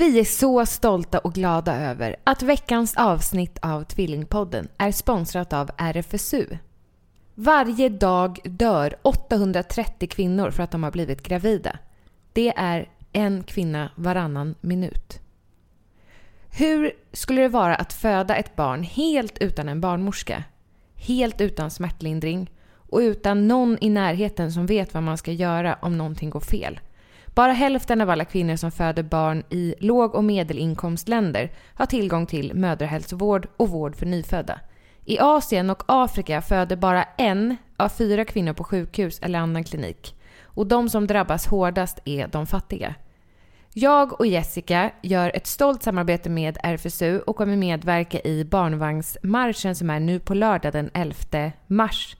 Vi är så stolta och glada över att veckans avsnitt av Tvillingpodden är sponsrat av RFSU. Varje dag dör 830 kvinnor för att de har blivit gravida. Det är en kvinna varannan minut. Hur skulle det vara att föda ett barn helt utan en barnmorska? Helt utan smärtlindring och utan någon i närheten som vet vad man ska göra om någonting går fel. Bara hälften av alla kvinnor som föder barn i låg och medelinkomstländer har tillgång till mödrahälsovård och vård för nyfödda. I Asien och Afrika föder bara en av fyra kvinnor på sjukhus eller annan klinik. Och de som drabbas hårdast är de fattiga. Jag och Jessica gör ett stolt samarbete med RFSU och kommer medverka i barnvagnsmarschen som är nu på lördag den 11 mars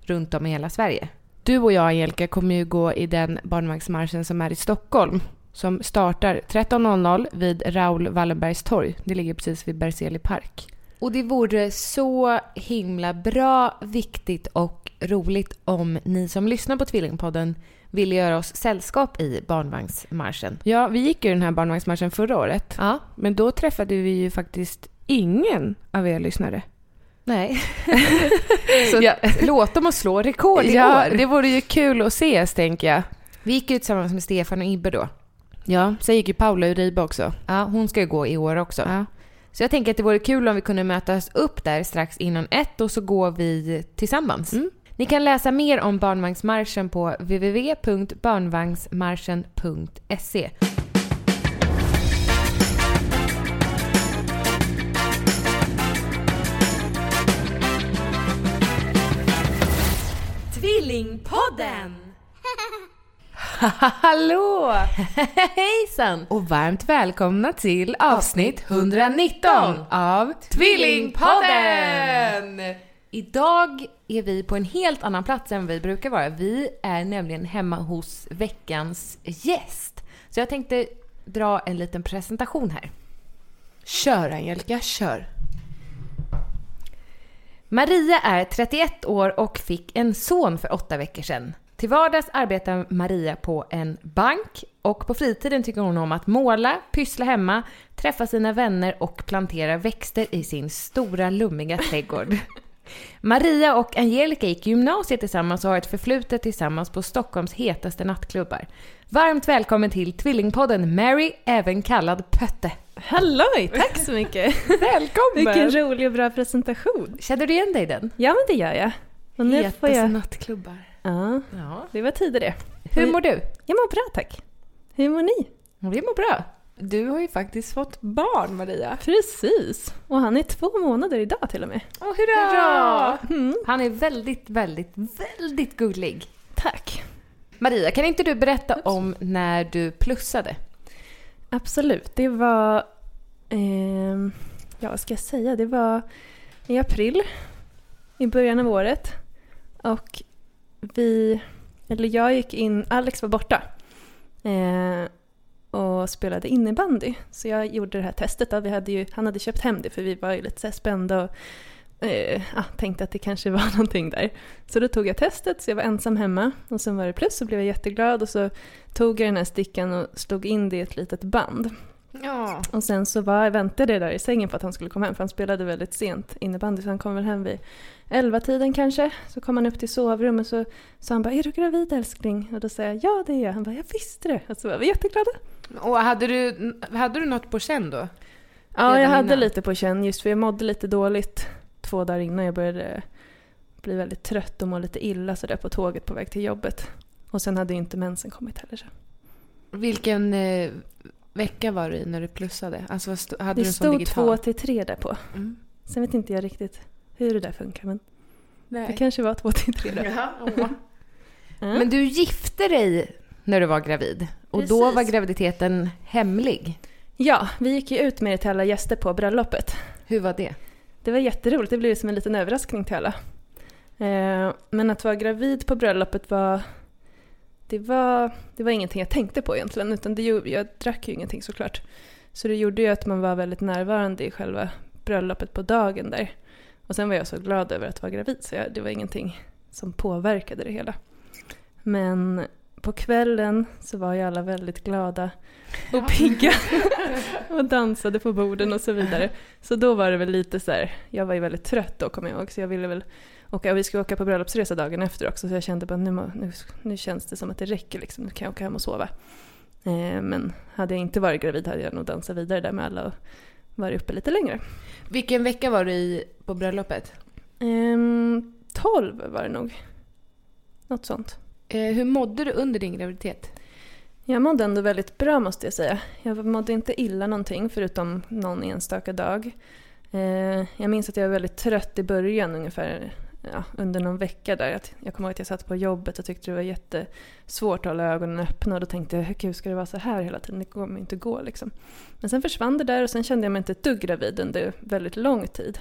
runt om i hela Sverige. Du och jag, Angelica, kommer ju gå i den barnvagnsmarschen som är i Stockholm. Som startar 13.00 vid Raoul Wallenbergs torg. Det ligger precis vid Berzelii park. Och det vore så himla bra, viktigt och roligt om ni som lyssnar på Tvillingpodden vill göra oss sällskap i barnvagnsmarschen. Ja, vi gick ju den här barnvagnsmarschen förra året. Ja. Men då träffade vi ju faktiskt ingen av er lyssnare. Nej. så Ja. låt dem att slå rekord i Ja, år. det vore ju kul att ses, tänker jag. Vi gick ut tillsammans med Stefan och Ibbe då. Ja, sen gick ju Paula Uribe också. Ja, hon ska ju gå i år också. Ja. Så jag tänker att det vore kul om vi kunde mötas upp där strax innan ett och så går vi tillsammans. Mm. Ni kan läsa mer om barnvagnsmarschen på www.barnvagnsmarschen.se. Tvillingpodden! Hallå! Hejsan! Och varmt välkomna till avsnitt 119 av Tvillingpodden! Idag är vi på en helt annan plats än vi brukar vara. Vi är nämligen hemma hos veckans gäst. Så jag tänkte dra en liten presentation här. Kör Angelica, kör. Maria är 31 år och fick en son för åtta veckor sedan. Till vardags arbetar Maria på en bank och på fritiden tycker hon om att måla, pyssla hemma, träffa sina vänner och plantera växter i sin stora lummiga trädgård. Maria och Angelica gick gymnasiet tillsammans och har ett förflutet tillsammans på Stockholms hetaste nattklubbar. Varmt välkommen till Tvillingpodden Mary, även kallad Pötte. Halloj, tack så mycket! Välkommen! Vilken rolig och bra presentation. Känner du igen dig i den? Ja, men det gör jag. Och nu får Hetaste jag... nattklubbar. Ja, Ja. det var tider det. Hur mår du? Jag mår bra tack. Hur mår ni? Vi mår bra. Du har ju faktiskt fått barn Maria. Precis. Och han är två månader idag till och med. Oh, hurra! Mm. Han är väldigt, väldigt, väldigt gullig. Tack. Maria, kan inte du berätta om när du plussade? Absolut. Det var... Eh, ja, vad ska jag säga? Det var i april. I början av året. Och vi... Eller jag gick in... Alex var borta. Eh, och spelade innebandy. Så jag gjorde det här testet. Då. Vi hade ju, han hade köpt hem det för vi var ju lite så här spända och eh, ja, tänkte att det kanske var någonting där. Så då tog jag testet så jag var ensam hemma och sen var det plus så blev jag jätteglad och så tog jag den här stickan och slog in det i ett litet band. Ja. Och sen så var, väntade jag där i sängen på att han skulle komma hem för han spelade väldigt sent innebandy så han kom väl hem vid elva tiden kanske. Så kom han upp till sovrummet och så sa han bara “Är du gravid älskling?” och då sa jag “Ja det är jag”. Han bara “Jag visste det”. Och så var vi jätteglada. Och hade du, hade du något på känn då? Ja, jag hade innan? lite på känn just för jag mådde lite dåligt två dagar innan jag började bli väldigt trött och må lite illa sådär på tåget på väg till jobbet. Och sen hade ju inte mensen kommit heller. Så. Vilken eh, vecka var du i när du plussade? Alltså hade Det du stod digital? två till tre där på. Mm. Sen vet inte jag riktigt hur det där funkar men Nej. det kanske var två till tre då. Ja. Ja. Men du gifte dig när du var gravid. Och då Precis. var graviditeten hemlig. Ja, vi gick ju ut med det till alla gäster på bröllopet. Hur var det? Det var jätteroligt, det blev som en liten överraskning till alla. Eh, men att vara gravid på bröllopet var det, var... det var ingenting jag tänkte på egentligen. Utan det, jag drack ju ingenting såklart. Så det gjorde ju att man var väldigt närvarande i själva bröllopet på dagen där. Och sen var jag så glad över att vara gravid så jag, det var ingenting som påverkade det hela. Men på kvällen så var ju alla väldigt glada och pigga och dansade på borden och så vidare. Så då var det väl lite så här, jag var ju väldigt trött då kommer jag ihåg så jag ville väl åka, och vi skulle åka på bröllopsresa dagen efter också så jag kände bara nu, nu, nu känns det som att det räcker liksom, nu kan jag åka hem och sova. Eh, men hade jag inte varit gravid hade jag nog dansat vidare där med alla och varit uppe lite längre. Vilken vecka var du i på bröllopet? Ehm, 12 var det nog. Något sånt. Eh, hur mådde du under din graviditet? Jag mådde ändå väldigt bra måste jag säga. Jag mådde inte illa någonting förutom någon enstaka dag. Eh, jag minns att jag var väldigt trött i början ungefär ja, under någon vecka där. Att Jag kommer ihåg att jag satt på jobbet och tyckte det var jättesvårt att hålla ögonen öppna och då tänkte jag gud ska det vara så här hela tiden? Det kommer inte gå liksom. Men sen försvann det där och sen kände jag mig inte ett dugg gravid under väldigt lång tid.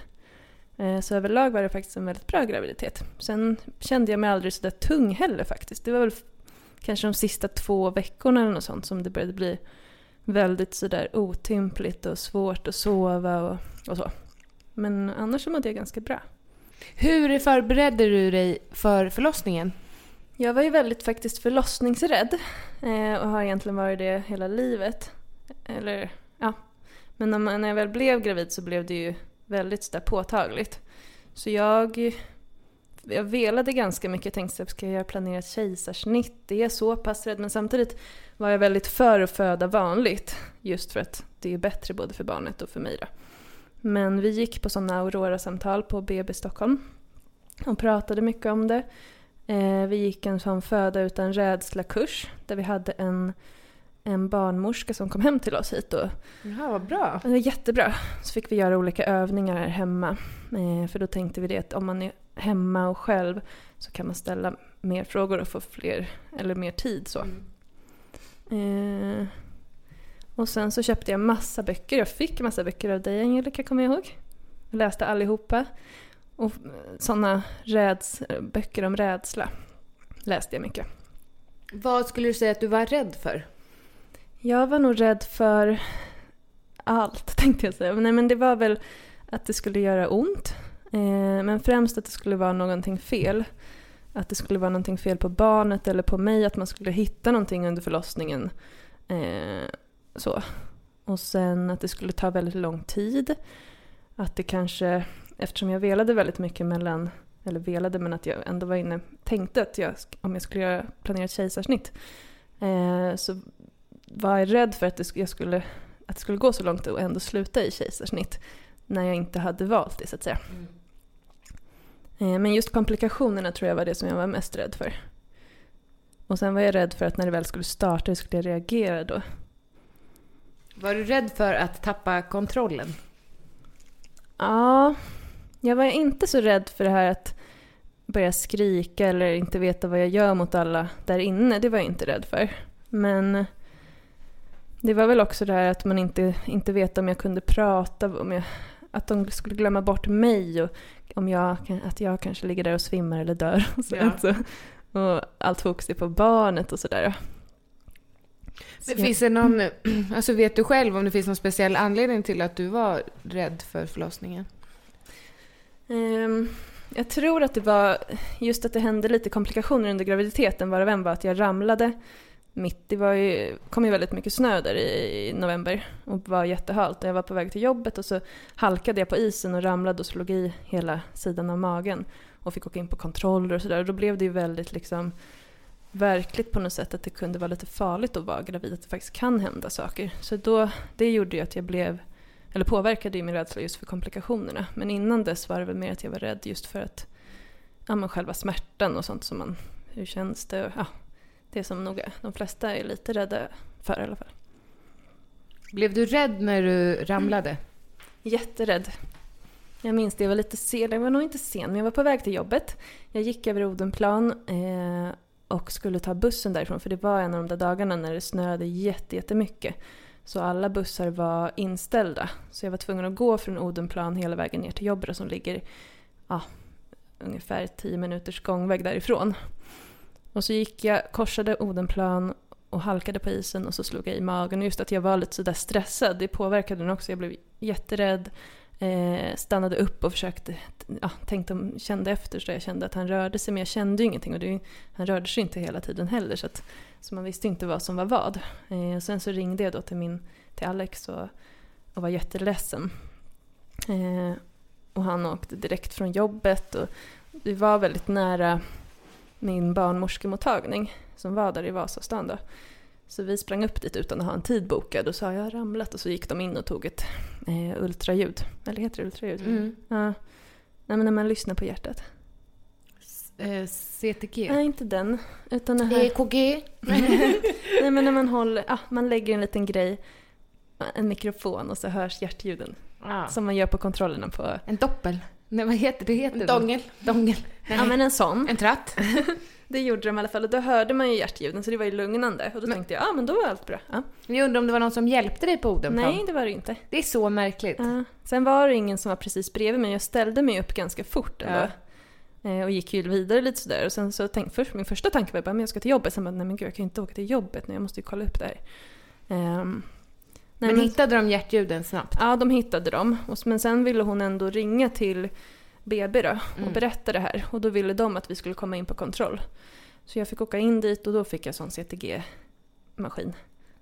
Eh, Så överlag var det faktiskt en väldigt bra graviditet. Sen kände jag mig aldrig så där tung heller faktiskt. Det var väl kanske de sista två veckorna eller något sånt som det började bli väldigt sådär otympligt och svårt att sova och, och så. Men annars så mådde jag ganska bra. Hur förberedde du dig för förlossningen? Jag var ju väldigt faktiskt förlossningsrädd eh, och har egentligen varit det hela livet. Eller ja, men när, man, när jag väl blev gravid så blev det ju väldigt sådär påtagligt. Så jag, jag velade ganska mycket. Jag tänkte, ska jag planera ett kejsarsnitt? Det är så pass rädd. Men samtidigt var jag väldigt för att föda vanligt. Just för att det är bättre både för barnet och för mig. Då. Men vi gick på sådana Aurora-samtal på BB Stockholm och pratade mycket om det. Eh, vi gick en sån föda utan rädsla-kurs där vi hade en, en barnmorska som kom hem till oss hit. Och, Jaha, vad bra. det var jättebra. Så fick vi göra olika övningar här hemma. Eh, för då tänkte vi det att om man är hemma och själv så kan man ställa mer frågor och få fler, eller mer tid. så. Eh, och sen så köpte jag massa böcker. Jag fick massa böcker av dig Angelica, kommer jag ihåg. Jag läste allihopa. Och sådana räds, böcker om rädsla läste jag mycket. Vad skulle du säga att du var rädd för? Jag var nog rädd för allt, tänkte jag säga. Nej, men det var väl att det skulle göra ont. Eh, men främst att det skulle vara någonting fel. Att det skulle vara någonting fel på barnet eller på mig. Att man skulle hitta någonting under förlossningen. Eh, så. Och sen att det skulle ta väldigt lång tid. Att det kanske, eftersom jag velade väldigt mycket mellan, eller velade men att jag ändå var inne, tänkte att jag, om jag skulle göra, planerat kejsarsnitt. Eh, så var rädd för att det, jag skulle, att det skulle gå så långt och ändå sluta i kejsarsnitt. När jag inte hade valt det så att säga. Eh, Men just komplikationerna tror jag var det som jag var mest rädd för. Och sen var jag rädd för att när det väl skulle starta hur skulle jag reagera då. Var du rädd för att tappa kontrollen? Ja, jag var inte så rädd för det här att börja skrika eller inte veta vad jag gör mot alla där inne. Det var jag inte rädd för. Men det var väl också det här att man inte, inte vet om jag kunde prata, om jag, att de skulle glömma bort mig och om jag, att jag kanske ligger där och svimmar eller dör. Och, så, Ja. så, och allt fokus är på barnet och sådär. Men finns det någon, alltså vet du själv om det finns någon speciell anledning till att du var rädd för förlossningen? Ehm, jag tror att det var just att det hände lite komplikationer under graviditeten. Varav en var att jag ramlade mitt, det var ju, kom ju väldigt mycket snö där i november och var jättehalt. Jag var på väg till jobbet och så halkade jag på isen och ramlade och slog i hela sidan av magen. Och fick åka in på kontroller och sådär. Då blev det ju väldigt liksom verkligt på något sätt att det kunde vara lite farligt att vara gravid, att det faktiskt kan hända saker. Så då, det gjorde ju att jag blev, eller påverkade ju min rädsla just för komplikationerna. Men innan dess var det väl mer att jag var rädd just för att, ja men själva smärtan och sånt som man, hur känns det? Ja, det som nog de flesta är lite rädda för i alla fall. Blev du rädd när du ramlade? Jätterädd. Jag minns det, jag var lite sen, jag var nog inte sen, men jag var på väg till jobbet. Jag gick över Odenplan eh, och skulle ta bussen därifrån för det var en av de där dagarna när det snöade jättemycket. Så alla bussar var inställda. Så jag var tvungen att gå från Odenplan hela vägen ner till jobbet som ligger ja, ungefär 10 minuters gångväg därifrån. Och så gick jag, korsade Odenplan och halkade på isen och så slog jag i magen. Och just att jag var lite sådär stressad, det påverkade den också. Jag blev jätterädd, eh, stannade upp och försökte, ja, tänkte, kände efter så jag kände att han rörde sig men jag kände ju ingenting och det, han rörde sig inte hela tiden heller så, att, så man visste inte vad som var vad. Eh, sen så ringde jag då till, min, till Alex och, och var jätteledsen. Eh, och han åkte direkt från jobbet och vi var väldigt nära min barnmorskemottagning som var där i Vasastan då. Så vi sprang upp dit utan att ha en tid bokad och sa jag har ramlat och så gick de in och tog ett eh, ultraljud. Eller heter det ultraljud? Mm. Ja. Nej men när man lyssnar på hjärtat. Eh, CTG? Nej inte den. Utan det här... EKG? Nej men när man håller, ah, man lägger en liten grej, en mikrofon och så hörs hjärtljuden. Ah. Som man gör på kontrollerna på... En doppel? Nej vad heter det? Heter dongel. Dongel. Ja men en sån. En tratt? Det gjorde de i alla fall och då hörde man ju hjärtljuden så det var ju lugnande. Och då Men- tänkte jag, ja ah, men då var allt bra. Ja. Jag undrar om det var någon som hjälpte dig på Odenplan? Nej det var det inte. Det är så märkligt. Ja. Sen var det ingen som var precis bredvid mig. Jag ställde mig upp ganska fort ändå. Eh, Och gick ju vidare lite sådär. Och sen så tänkte, först, min första tanke var men jag ska till jobbet. Sen bara, nej men gud jag kan inte åka till jobbet nu. Jag måste ju kolla upp det här. Ehm, nej, men, hittade de hjärtljuden snabbt? Ja, de hittade dem. Men sen ville hon ändå ringa till BB då och Mm. berätta det här. Och då ville de att vi skulle komma in på kontroll. Så jag fick åka in dit och då fick jag sån CTG-maskin.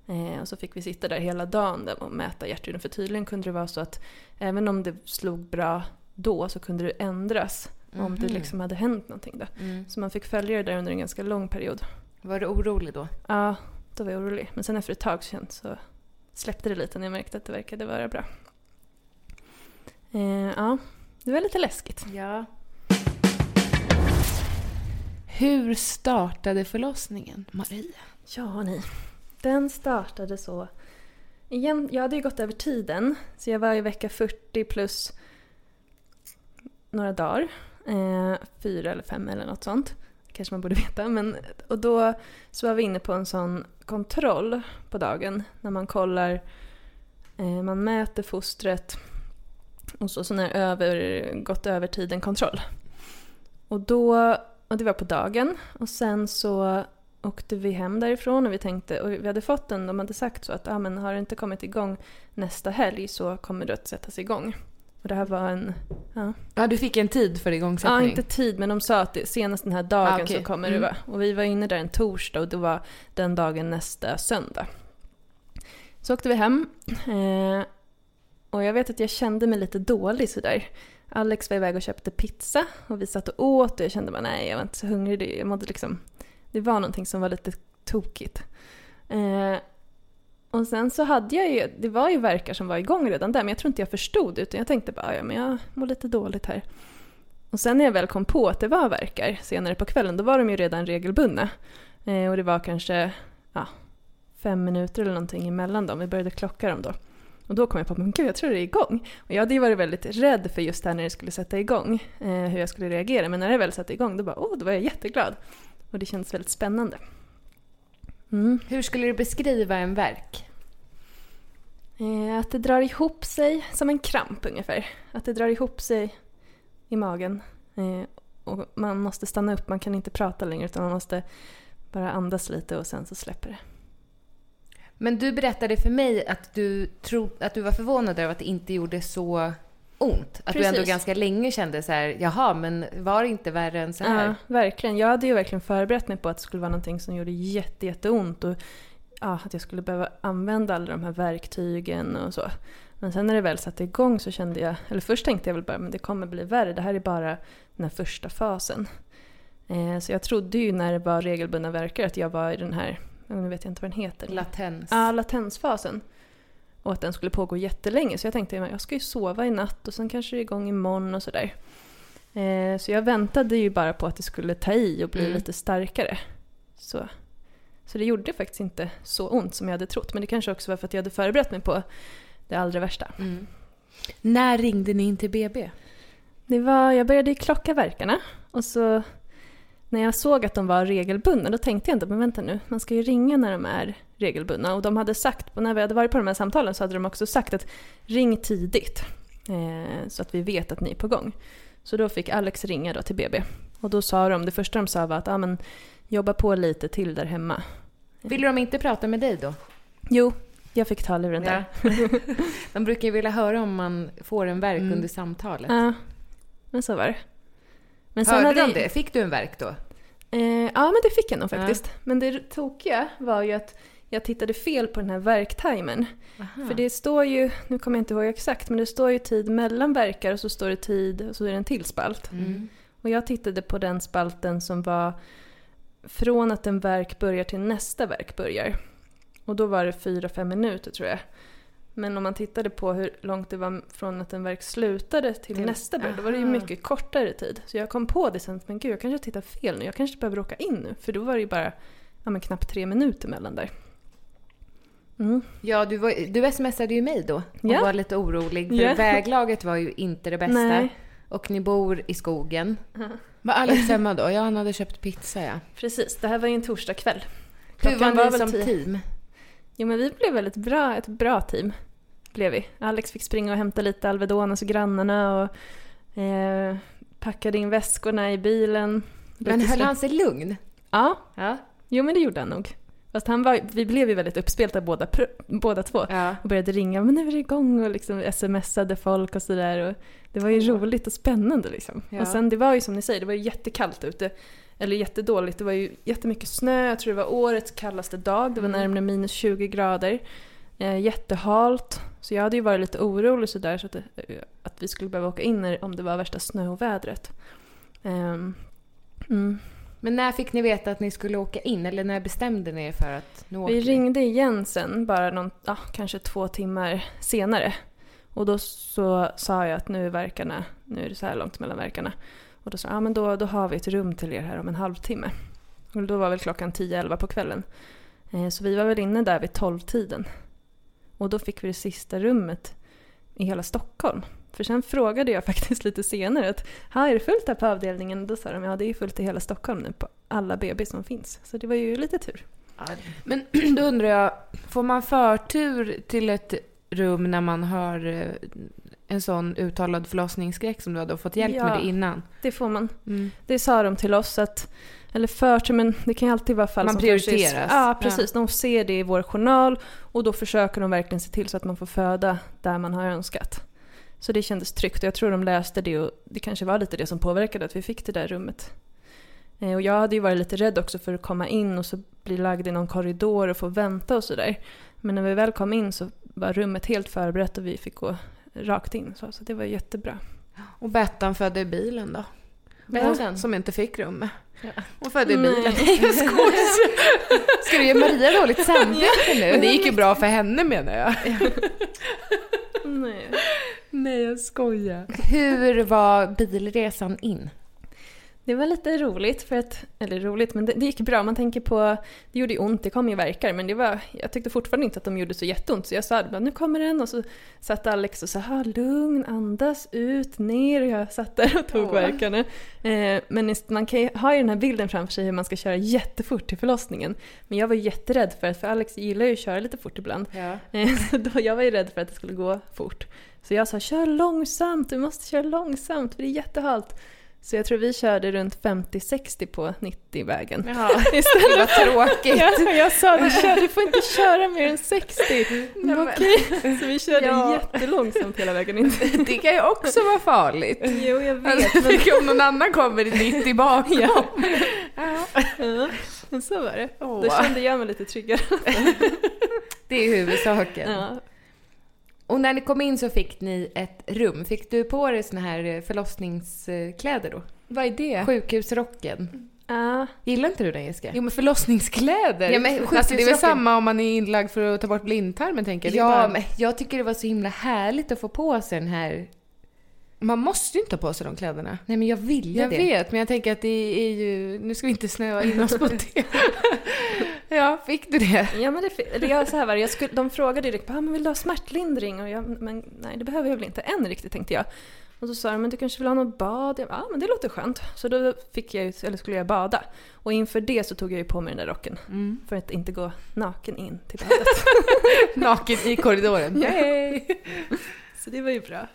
Eh, och så fick vi sitta där hela dagen och mäta hjärtljuden. För tydligen kunde det vara så att även om det slog bra då så kunde det ändras. Om det Mhm. liksom hade hänt någonting då. Mm. Så man fick följa det där under en ganska lång period. Var du orolig då? Ja, då var jag orolig. Men sen efter ett tag så släppte det lite när jag märkte att det verkade vara bra. Eh, ja, det var lite läskigt. Ja. Hur startade förlossningen, Maria? Ja, ni. Den startade så... Igen, jag hade ju gått över tiden, så jag var i vecka 40 plus några dagar. Eh, fyra eller fem eller något sånt. Kanske man borde veta. Men, och då så var vi inne på en sån kontroll på dagen. När man kollar, eh, man mäter fostret och så, sån här över, gått över tiden kontroll. Och då, och det var på dagen. Och sen så åkte vi hem därifrån och vi tänkte, och vi hade fått en, de hade sagt så att ah, men har det inte kommit igång nästa helg så kommer det att sättas igång. Och det här var en, ja, Ja, du fick en tid för ja igångsättning? inte tid men de sa att det, senast den här dagen Ah, okej. så kommer Mm. det vara. Och vi var inne där en torsdag och det var den dagen nästa söndag. Så åkte vi hem. Eh, och jag vet att jag kände mig lite dålig sådär. Alex var iväg och köpte pizza och vi satt och åt och jag kände bara nej jag var inte så hungrig. Det- Jag mådde liksom, det var någonting som var lite tokigt. Eh, och sen så hade jag ju, det var ju verkar som var igång redan där men jag tror inte jag förstod utan jag tänkte bara ah, ja men jag mår lite dåligt här. Och sen när jag väl kom på att det var verkar senare på kvällen då var de ju redan regelbundna. Eh, och det var kanske ja, fem minuter eller någonting emellan dem. Vi började klocka dem då. Och då kom jag på men gud jag tror det är igång. Och jag hade ju varit väldigt rädd för just det här när det skulle sätta igång. Eh, hur jag skulle reagera. Men när det väl satte igång då bara oh, då var jag jätteglad. Och det kändes väldigt spännande. Mm. Hur skulle du beskriva en verk? Eh, att det drar ihop sig som en kramp ungefär. Att det drar ihop sig i magen. Eh, och man måste stanna upp, man kan inte prata längre utan man måste bara andas lite och sen så släpper det. Men du berättade för mig att du, tro, att du var förvånad över att det inte gjorde så ont. Att du ändå Precis. ganska länge kände så här, jaha, men var det inte värre än så här? Ja, verkligen. Jag hade ju verkligen förberett mig på att det skulle vara någonting som gjorde jätte, jätteont och ja, att jag skulle behöva använda alla de här verktygen och så. Men sen när det väl satte igång så kände jag, eller först tänkte jag väl bara men det kommer bli värre, det här är bara den här första fasen. Eh, så jag trodde ju när det var regelbundna verkar att jag var i den här, nu vet jag inte vad den heter. Latens. Ja, latensfasen. Och att den skulle pågå jättelänge. Så jag tänkte att jag ska ju sova i natt och sen kanske det är igång imorgon och sådär. Eh, så jag väntade ju bara på att det skulle ta i och bli Mm. lite starkare. Så, så det gjorde faktiskt inte så ont som jag hade trott. Men det kanske också var för att jag hade förberett mig på det allra värsta. Mm. När ringde ni in till BB? Det var, jag började klocka verkarna och så när jag såg att de var regelbundna då tänkte jag inte men vänta nu, man ska ju ringa när de är regelbundna. Och de hade sagt, när vi hade varit på de här samtalen så hade de också sagt att ring tidigt eh, så att vi vet att ni är på gång. Så då fick Alex ringa då till BB. Och då sa de, det första de sa var att ah, men, jobba på lite till där hemma. Ville de inte prata med dig då? Jo, jag fick ta luren där. de brukar ju vilja höra om man får en verk Mm. under samtalet. Ja, men så var det. Men Hörde hade- de det? Fick du en verk då? Eh, ja, men det fick jag nog faktiskt. Men det tokiga var ju att jag tittade fel på den här verktimern. För det står ju, nu kommer jag inte ihåg exakt, men det står ju tid mellan verkar och så står det tid och så är det en till spalt. Mm. Och jag tittade på den spalten som var från att en verk börjar till nästa verk börjar. Och då var det 4-5 minuter tror jag. Men om man tittade på hur långt det var från att en verk slutade till, Till- nästa verk, då var det ju mycket kortare tid. Så jag kom på det sen, men gud jag kanske tittar fel nu, jag kanske behöver åka in nu. För då var det ju bara ja, men knappt tre minuter mellan där. Mm. Ja, du, var, du smsade ju mig då och Ja. var lite orolig. För Ja. väglaget var ju inte det bästa. Nej. Och ni bor i skogen. Var Alex hemma då? Ja, han hade köpt pizza ja. Precis, det här var ju en torsdagkväll. Hur var ni väl som tio. team? Jo men vi blev väldigt bra, ett bra team. Blev vi. Alex fick springa och hämta lite Alvedon hos grannarna och eh, packade in väskorna i bilen. Men höll han sig lugn? Ja, Ja. jo men det gjorde han nog. Fast han var, vi blev ju väldigt uppspelta båda, båda två. ja. Och började ringa, men nu är det igång och liksom smsade folk och sådär. Det var ju roligt och spännande liksom. Ja. Och sen det var ju som ni säger, det var ju jättekallt ute. Eller jättedåligt, det var ju jättemycket snö. Jag tror det var årets kallaste dag, det var Mm. närmare minus 20 grader. Eh, jättehalt. Så jag hade ju varit lite orolig sådär så att, det, att vi skulle behöva åka in när, om det var värsta snöovädret. Ehm, mm. Men när fick ni veta att ni skulle åka in? Eller när bestämde ni er för att nu åker Vi ringde igen sen, bara någon, ja, kanske två timmar senare. Och då så sa jag att nu är verkarna, nu är det så här långt mellan verkarna. Och då sa jag, ja men då, då har vi ett rum till er här om en halvtimme. Och då var väl klockan 10-11 på kvällen. Eh, så vi var väl inne där vid 12-tiden. Och då fick vi det sista rummet i hela Stockholm. För sen frågade jag faktiskt lite senare att, "Ha, är det fullt här på avdelningen? Då sa de, ja det är fullt i hela Stockholm nu på alla BB som finns. Så det var ju lite tur. Men då undrar jag, får man förtur till ett rum när man har eh, en sån uttalad förlossningsskräck som du hade och fått hjälp Ja. med det innan? Det får man. Mm. Det sa de till oss att, eller förtur, men det kan ju alltid vara fall Man som är- prioriteras. Ja, precis. De ser det i vår journal och då försöker de verkligen se till så att man får föda där man har önskat. Så det kändes tryggt och jag tror de läste det och det kanske var lite det som påverkade att vi fick det där rummet. Eh, Och jag hade ju varit lite rädd också för att komma in och så bli lagd i någon korridor och få vänta och sådär. Men när vi väl kom in så var rummet helt förberett och vi fick gå rakt in. Så, så det var jättebra. Och Bettan födde i bilen då? Bettan? Som inte fick rum. Ja. Hon födde i Nej. bilen. Nej, jag skojar. Ska du ge Maria dåligt samvete nu? Men det gick ju bra för henne menar jag. Nej. Nej, jag skojar. Hur var bilresan in? Det var lite roligt, för att, eller roligt, men det, det gick bra. Man tänker på, det gjorde ju ont, det kom ju verkar, men det var, jag tyckte fortfarande inte att de gjorde så jätteont. Så jag sa bara, nu kommer den och så satt Alex och sa, "Ha, lugn, andas ut, ner. Och jag satt där och tog Åh. verkarna. Eh, men man kan ju, ha ju den här bilden framför sig hur man ska köra jättefort till förlossningen. Men jag var ju jätterädd för att, för Alex gillar ju att köra lite fort ibland. Ja. Eh, Så då, jag var ju rädd för att det skulle gå fort. Så jag sa kör långsamt, du måste köra långsamt för det är jättehalt. Så jag tror vi körde runt 50-60 på 90-vägen. Ja, det var tråkigt. Ja, jag sa du, kör, du får inte köra mer än 60. men- Okej. Så vi körde Ja. jättelångsamt hela vägen in. Det kan ju också vara farligt. Jo, jag vet. Alltså, Men, om någon annan kommer i 90 bakom. Ja. Ja. ja, men så var det. Åh. Då kände jag mig lite tryggare. Det är huvudsaken. Ja. Och när ni kom in så fick ni ett rum. Fick du på dig såna här eh, förlossningskläder då? Vad är det? Sjukhusrocken. Ja. Gillar inte du den Jessica? Jo men förlossningskläder. Ja, men alltså, det är väl samma om man är inlagd för att ta bort blindtarmen tänker jag. Ja, bara- men jag tycker det var så himla härligt att få på sig den här... Man måste ju inte ha på sig de kläderna. Nej men jag ville Jag det. vet, men jag tänker att det är ju... Nu ska vi inte snöa in oss på det. ja, fick du det? Ja, men det, eller jag, så här var det, jag skulle, de frågade direkt ah, men vill du ha smärtlindring? Och jag, men nej, det behöver jag väl inte än riktigt tänkte jag. Och så sa de, men du kanske vill ha något bad? Ja, men det låter skönt. Så då fick jag, eller skulle jag bada. Och inför det så tog jag ju på mig den där rocken. För att inte gå naken in till badet. Naken i korridoren. Hej! så det var ju bra.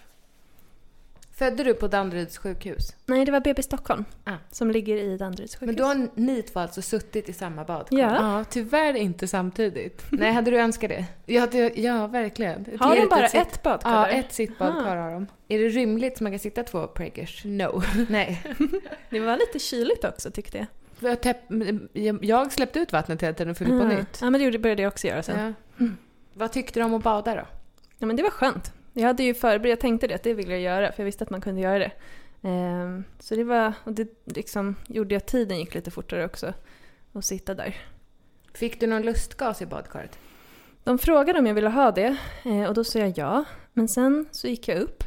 Födde du på Danderyds sjukhus? Nej, det var BB Stockholm. Ah. Som ligger i Danderyds sjukhus. Men då har ni två alltså suttit i samma badkar? Ja. Ja, tyvärr inte samtidigt. Nej, hade du önskat det? Ja, det, ja verkligen. Har de bara ett badkar Ja, ett sittbadkar har de. Är det rymligt så man kan sitta två preggers? No. Nej. Det var lite kyligt också tyckte jag. Jag, täpp, jag- släppte ut vattnet hela tiden och fyllde på Ah. nytt. Ja, men det började jag också göra sen. Ja. Vad tyckte du om att bada då? Ja, men det var skönt. Jag hade ju förberett, jag tänkte det, att det ville jag göra, för jag visste att man kunde göra det. Ehm, så det var, och det liksom gjorde att tiden gick lite fortare också. Att sitta där. Fick du någon lustgas i badkaret? De frågade om jag ville ha det eh, och då sa jag ja. Men sen så gick jag upp.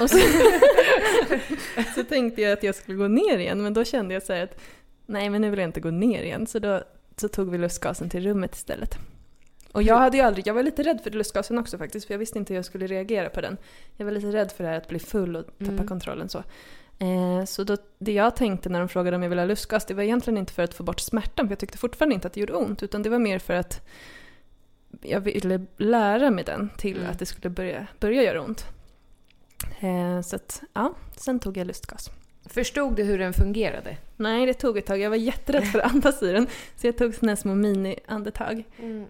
Och så, så tänkte jag att jag skulle gå ner igen, men då kände jag så här att nej, men nu vill jag inte gå ner igen. Så då så tog vi lustgasen till rummet istället. Och jag hade ju aldrig, jag var lite rädd för lustgasen också faktiskt, för jag visste inte hur jag skulle reagera på den. Jag var lite rädd för det här att bli full och tappa Mm. kontrollen så. Eh, så då, det jag tänkte när de frågade om jag ville ha lustgas, det var egentligen inte för att få bort smärtan, för jag tyckte fortfarande inte att det gjorde ont, utan det var mer för att jag ville lära mig den till Mm. att det skulle börja, börja göra ont. Eh, så att, ja, sen tog jag lustgas. Förstod du hur den fungerade? Nej, det tog ett tag. Jag var jätterädd för att andas i den. Så jag tog här små mini-andetag.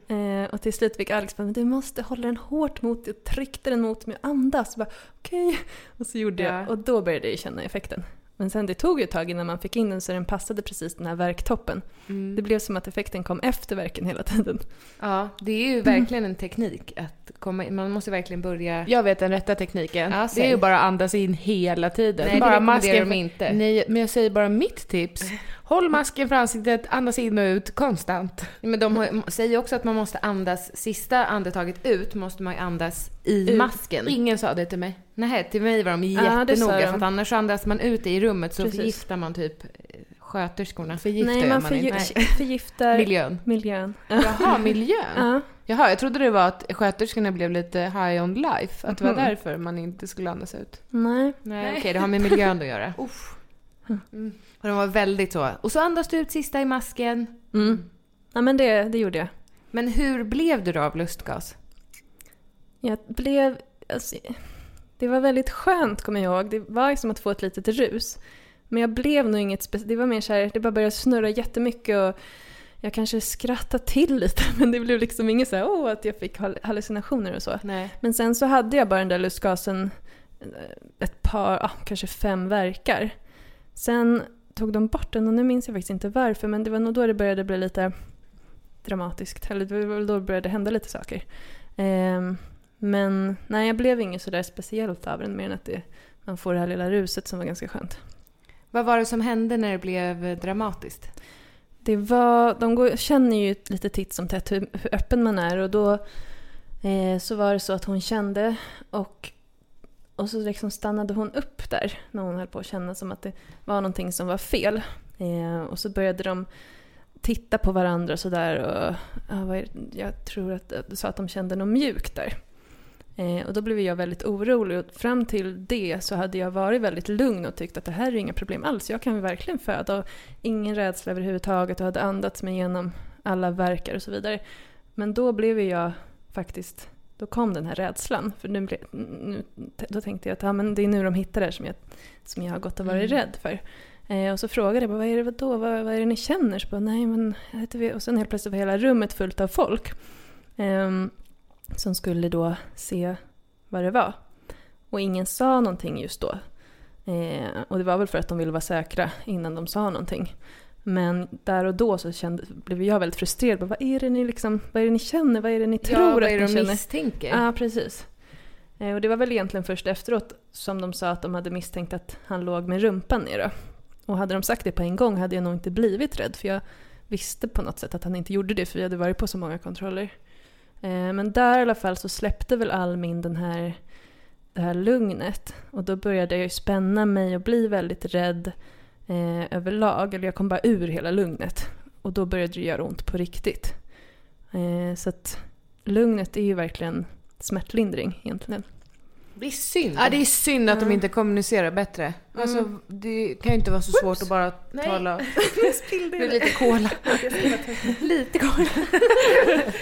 Eh, och till slut fick Alex bara, men du måste hålla den hårt mot dig. Och tryckte den mot mig och andas. Bara, Okej. Och så gjorde Ja. jag. Och då började jag känna effekten. Men sen det tog ett tag innan man fick in den så den passade precis den här verktoppen. Mm. Det blev som att effekten kom efter verken hela tiden. Ja, det är ju verkligen en teknik att komma in. Man måste verkligen börja... Jag vet den rätta tekniken. Ja, det är ju bara att andas in hela tiden. Nej, det bara rekommenderar masken de inte. Nej, men jag säger bara mitt tips. Håll masken för ansiktet, andas in och ut konstant. Men de har, säger också att man måste andas, sista andetaget ut måste man ju andas i Ut. masken. Ingen sa det till mig. Nej, till mig var de Ja, det jättenoga de. för att annars andas man ut i rummet så Precis. förgiftar man typ eh, sköterskorna. Förgiftar Nej, man man inte. förgi- förgiftar Miljön. miljön. Jaha, miljön. Ja. Jaha, jag trodde det var att sköterskorna blev lite high on life. Att det var Mhm. därför man inte skulle andas ut. Nej. Nej, okej, det har med miljön att göra. Uff. Mm. Och de var väldigt så. Och så andas du ut sista i masken. Mm. Ja, men det, det gjorde jag. Men hur blev du då av lustgas? Jag blev... Alltså, det var väldigt skönt, kommer jag ihåg. Det var som att få ett litet rus. Men jag blev nog inget speciellt. Det var mer så här, det bara började snurra jättemycket och jag kanske skrattade till lite. Men det blev liksom inget så här, åh, att jag fick hall- hallucinationer och så. Nej. Men sen så hade jag bara den där lustgasen eh, ett par, ah, kanske fem verkar. Sen tog de bort den och nu minns jag faktiskt inte varför men det var nog då det började bli lite dramatiskt. Eller det var väl då det började hända lite saker. Ehm, men nej, jag blev inget sådär speciellt av den mer än att det, man får det här lilla ruset som var ganska skönt. Vad var det som hände när det blev eh, dramatiskt? Det var, de går, känner ju lite titt som tätt hur, hur öppen man är och då eh, så var det så att hon kände och, och så liksom stannade hon upp där när hon höll på att känna som att det var någonting som var fel. Eh, och så började de titta på varandra sådär och ja, vad är, jag tror att du sa att de kände något mjukt där. Eh, och då blev jag väldigt orolig och fram till det så hade jag varit väldigt lugn och tyckt att det här är inga problem alls. Jag kan verkligen föda och ingen rädsla överhuvudtaget och hade andats mig igenom alla verkar och så vidare. Men då blev jag faktiskt då kom den här rädslan. För nu, blev, nu då tänkte jag att ja, men det är nu de hittar det som jag, som jag har gått och varit mm. rädd för. Eh, och så frågade jag vad är det då? Vad, vad är det ni känner? Så bara, nej men, och sen helt plötsligt var hela rummet fullt av folk. Eh, som skulle då se vad det var. Och ingen sa någonting just då. Eh, och det var väl för att de ville vara säkra innan de sa någonting. Men där och då så kände, blev jag väldigt frustrerad. Vad är, det ni liksom, vad är det ni känner? Vad är det ni tror ja, vad är det de misstänker? Ja, precis. Eh, och det var väl egentligen först efteråt som de sa att de hade misstänkt att han låg med rumpan ner. Och hade de sagt det på en gång hade jag nog inte blivit rädd. För jag visste på något sätt att han inte gjorde det för vi hade varit på så många kontroller. Eh, men där i alla fall så släppte väl all min den här, det här lugnet. Och då började jag ju spänna mig och bli väldigt rädd eh, överlag. Eller jag kom bara ur hela lugnet. Och då började det göra ont på riktigt. Eh, så att lugnet är ju verkligen smärtlindring egentligen. Det är synd. Ja, det är synd att de inte kommunicerar bättre. Mm. Alltså, det kan ju inte vara så svårt Oops. att bara Nej. tala... Jag spillde Med lite cola. lite cola.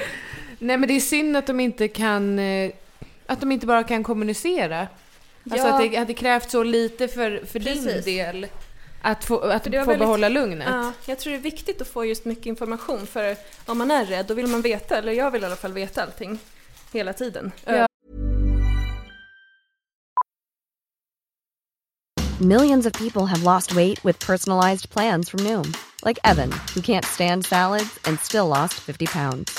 Nej men det är synd att de inte kan... Eh, att de inte bara kan kommunicera. Alltså ja. att det hade krävt så lite för, för din del. Att få, att få väldigt, behålla lugnet. Ja, jag tror det är viktigt att få just mycket information. För om man är rädd, då vill man veta. Eller jag vill i alla fall veta allting. Hela tiden. Ja. Millions of people have lost weight with personalized plans from Noom. Like Evan, who can't stand salads and still lost 50 pounds.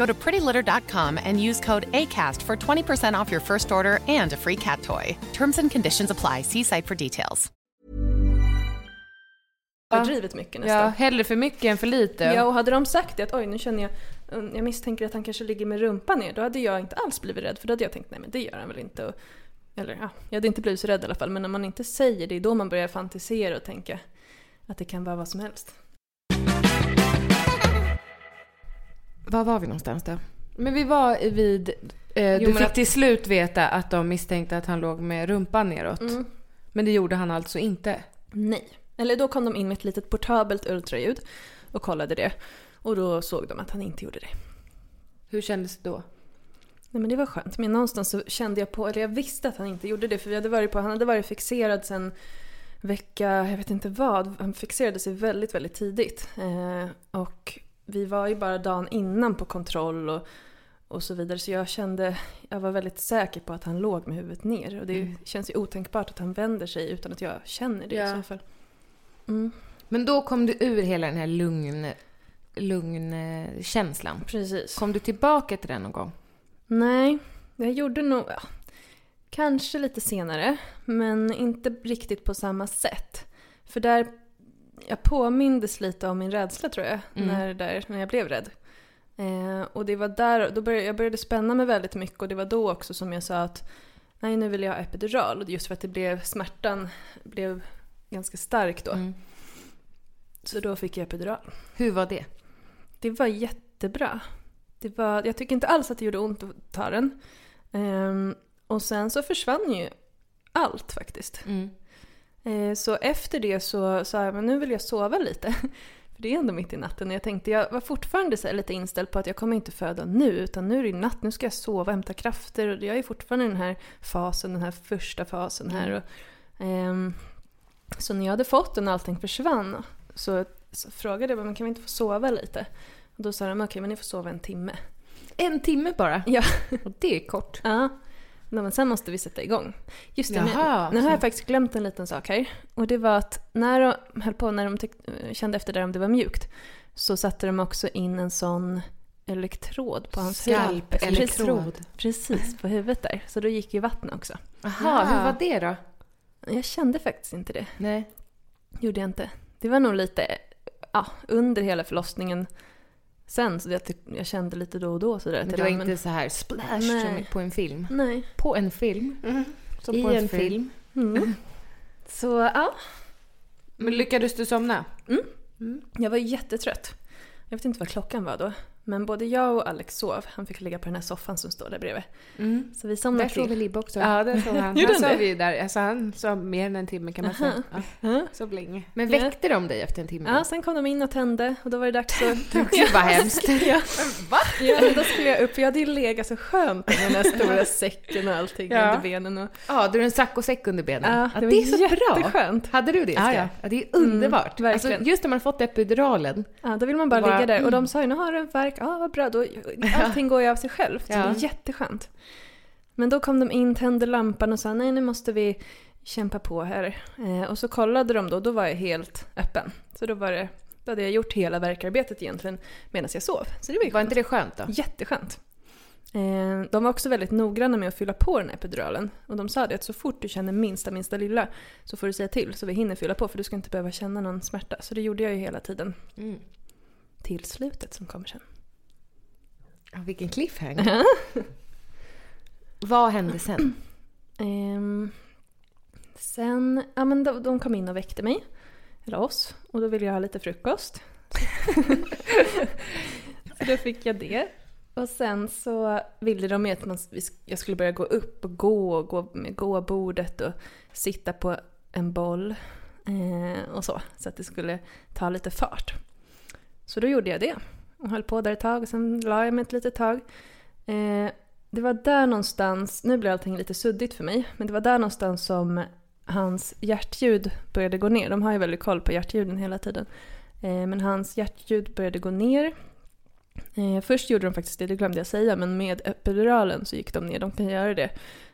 Go to prettylitter.com and use code ACAST for 20% off your first order and a free cat toy. Terms and conditions apply. See site for details. Överdrivet mycket nästan. Ja, hellre för mycket än för lite. Ja, och hade de sagt det att oj, nu känner jag, jag misstänker att han kanske ligger med rumpan ner, då hade jag inte alls blivit rädd, för då hade jag tänkt nej men det gör han väl inte. Och, eller ja, jag hade inte blivit så rädd i alla fall, men när man inte säger det, är då man börjar fantisera och tänka att det kan vara vad som helst. Var var vi någonstans då? Men vi var vid... Eh, du fick att... till slut veta att de misstänkte att han låg med rumpan neråt. Mm. Men det gjorde han alltså inte? Nej. Eller då kom de in med ett litet portabelt ultraljud och kollade det. Och då såg de att han inte gjorde det. Hur kändes det då? Nej men det var skönt. Men någonstans så kände jag på, eller jag visste att han inte gjorde det. För vi hade varit på, han hade varit fixerad sen vecka, jag vet inte vad. Han fixerade sig väldigt, väldigt tidigt. Eh, och vi var ju bara dagen innan på kontroll och, och så vidare. Så jag kände, jag var väldigt säker på att han låg med huvudet ner. Och det mm. känns ju otänkbart att han vänder sig utan att jag känner det ja. i så fall. Mm. Men då kom du ur hela den här lugn, lugnkänslan. Precis. Kom du tillbaka till den någon gång? Nej, jag gjorde nog... Ja, kanske lite senare, men inte riktigt på samma sätt. För där jag påmindes lite om min rädsla tror jag, mm. när, där, när jag blev rädd. Eh, och det var där, då började, jag började spänna mig väldigt mycket och det var då också som jag sa att nej nu vill jag ha epidural. Just för att det blev, smärtan blev ganska stark då. Mm. Så då fick jag epidural. Hur var det? Det var jättebra. Det var, jag tycker inte alls att det gjorde ont att ta den. Um, och sen så försvann ju allt faktiskt. Mm. Eh, så efter det så sa jag, men nu vill jag sova lite. För det är ändå mitt i natten. Och jag tänkte, jag var fortfarande så lite inställd på att jag kommer inte föda nu, utan nu är det natt, nu ska jag sova och hämta krafter. Och jag är fortfarande i den här fasen, den här första fasen här. Och, ehm, så när jag hade fått den och allting försvann så, så frågade jag men kan vi inte få sova lite? Och då sa de okej, okay, men ni får sova en timme. En timme bara? Ja. Och det är kort. Ja. Men sen måste vi sätta igång. Just det, Jaha, nu, nu har jag faktiskt glömt en liten sak här. Och det var att när de höll på, när de kände efter där om det var mjukt, så satte de också in en sån elektrod på hans Skalp, huvud. elektrod. Precis, på huvudet där. Så då gick ju vatten också. Jaha, hur var det då? Jag kände faktiskt inte det. Nej. Gjorde jag inte. Det var nog lite, ja, under hela förlossningen sen. Så det, jag kände lite då och då sådär. Men det var inte men... så här splash Nej. som på en film? Nej. På en film? Mm. Som I på en, en film. film. Mm. Så ja. Men lyckades du somna? Mm. mm. Jag var jättetrött. Jag vet inte vad klockan var då. Men både jag och Alex sov. Han fick ligga på den här soffan som står där bredvid. Mm. Så vi somnade Där sov Libbe också. Ja, där sov han. han sov ju där. Alltså han sov mer än en timme kan man säga. Ja, sov länge. Men väckte de dig efter en timme? Ja, sen kom de in och tände och då var det dags att... Gud vad hemskt. ja. Va? Ja, då skulle jag upp. Jag hade ju legat så skönt med den här stora säcken och allting ja. under benen. Och... Ja, du har en saccosäck under benen. Ja, det, ja, det är så jätteskönt. bra. Hade du det? Ja, ja. ja, det är underbart. Mm, alltså, just när man har fått epiduralen. Ja, då vill man bara, bara ligga där. Och de sa ju, nu har du en värk. Ja, vad bra. Då allting går ju av sig självt. Ja. det är jätteskönt. Men då kom de in, tände lampan och sa nej nu måste vi kämpa på här. Eh, och så kollade de då, då var jag helt öppen. Så då var det, då hade jag gjort hela verkarbetet egentligen medan jag sov. Så det var, var inte det skönt då? Jätteskönt. Eh, de var också väldigt noggranna med att fylla på den här epiduralen. Och de sa det att så fort du känner minsta, minsta lilla så får du säga till så vi hinner fylla på för du ska inte behöva känna någon smärta. Så det gjorde jag ju hela tiden. Mm. Till slutet som kommer sen. Oh, vilken cliffhanger. Vad hände sen? Um, sen, ja men de, de, kom in och väckte mig. Eller oss. Och då ville jag ha lite frukost. så då fick jag det. Och sen så ville de att man, jag skulle börja gå upp och gå och gå med gåbordet och sitta på en boll. Eh, och så. Så att det skulle ta lite fart. Så då gjorde jag det och höll på där ett tag och sen la jag mig ett litet tag. Eh, det var där någonstans, nu blir allting lite suddigt för mig, men det var där någonstans som hans hjärtljud började gå ner. De har ju väldigt koll på hjärtljuden hela tiden. Eh, men hans hjärtljud började gå ner. Eh, först gjorde de faktiskt det, det glömde jag säga, men med epiduralen så gick de ner. De kan göra det.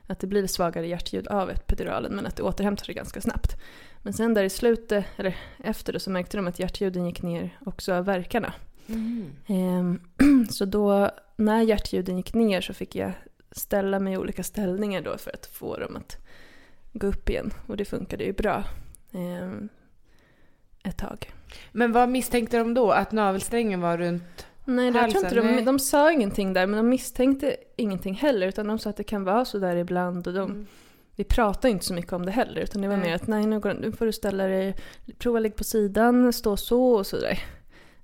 Att det blir svagare hjärtljud av epiduralen men att det återhämtar sig ganska snabbt. Men sen där i slutet, eller efter det, så märkte de att hjärtljuden gick ner också av verkarna. Mm. Så då, när hjärtljuden gick ner så fick jag ställa mig i olika ställningar då för att få dem att gå upp igen. Och det funkade ju bra ehm, ett tag. Men vad misstänkte de då? Att navelsträngen var runt Nej, jag tror inte de, de sa ingenting där, men de misstänkte ingenting heller. Utan de sa att det kan vara så där ibland. Och de, mm. Vi pratade inte så mycket om det heller. Utan det var nej. mer att nej, nu, går, nu får du ställa dig, prova ligga på sidan, stå så och sådär.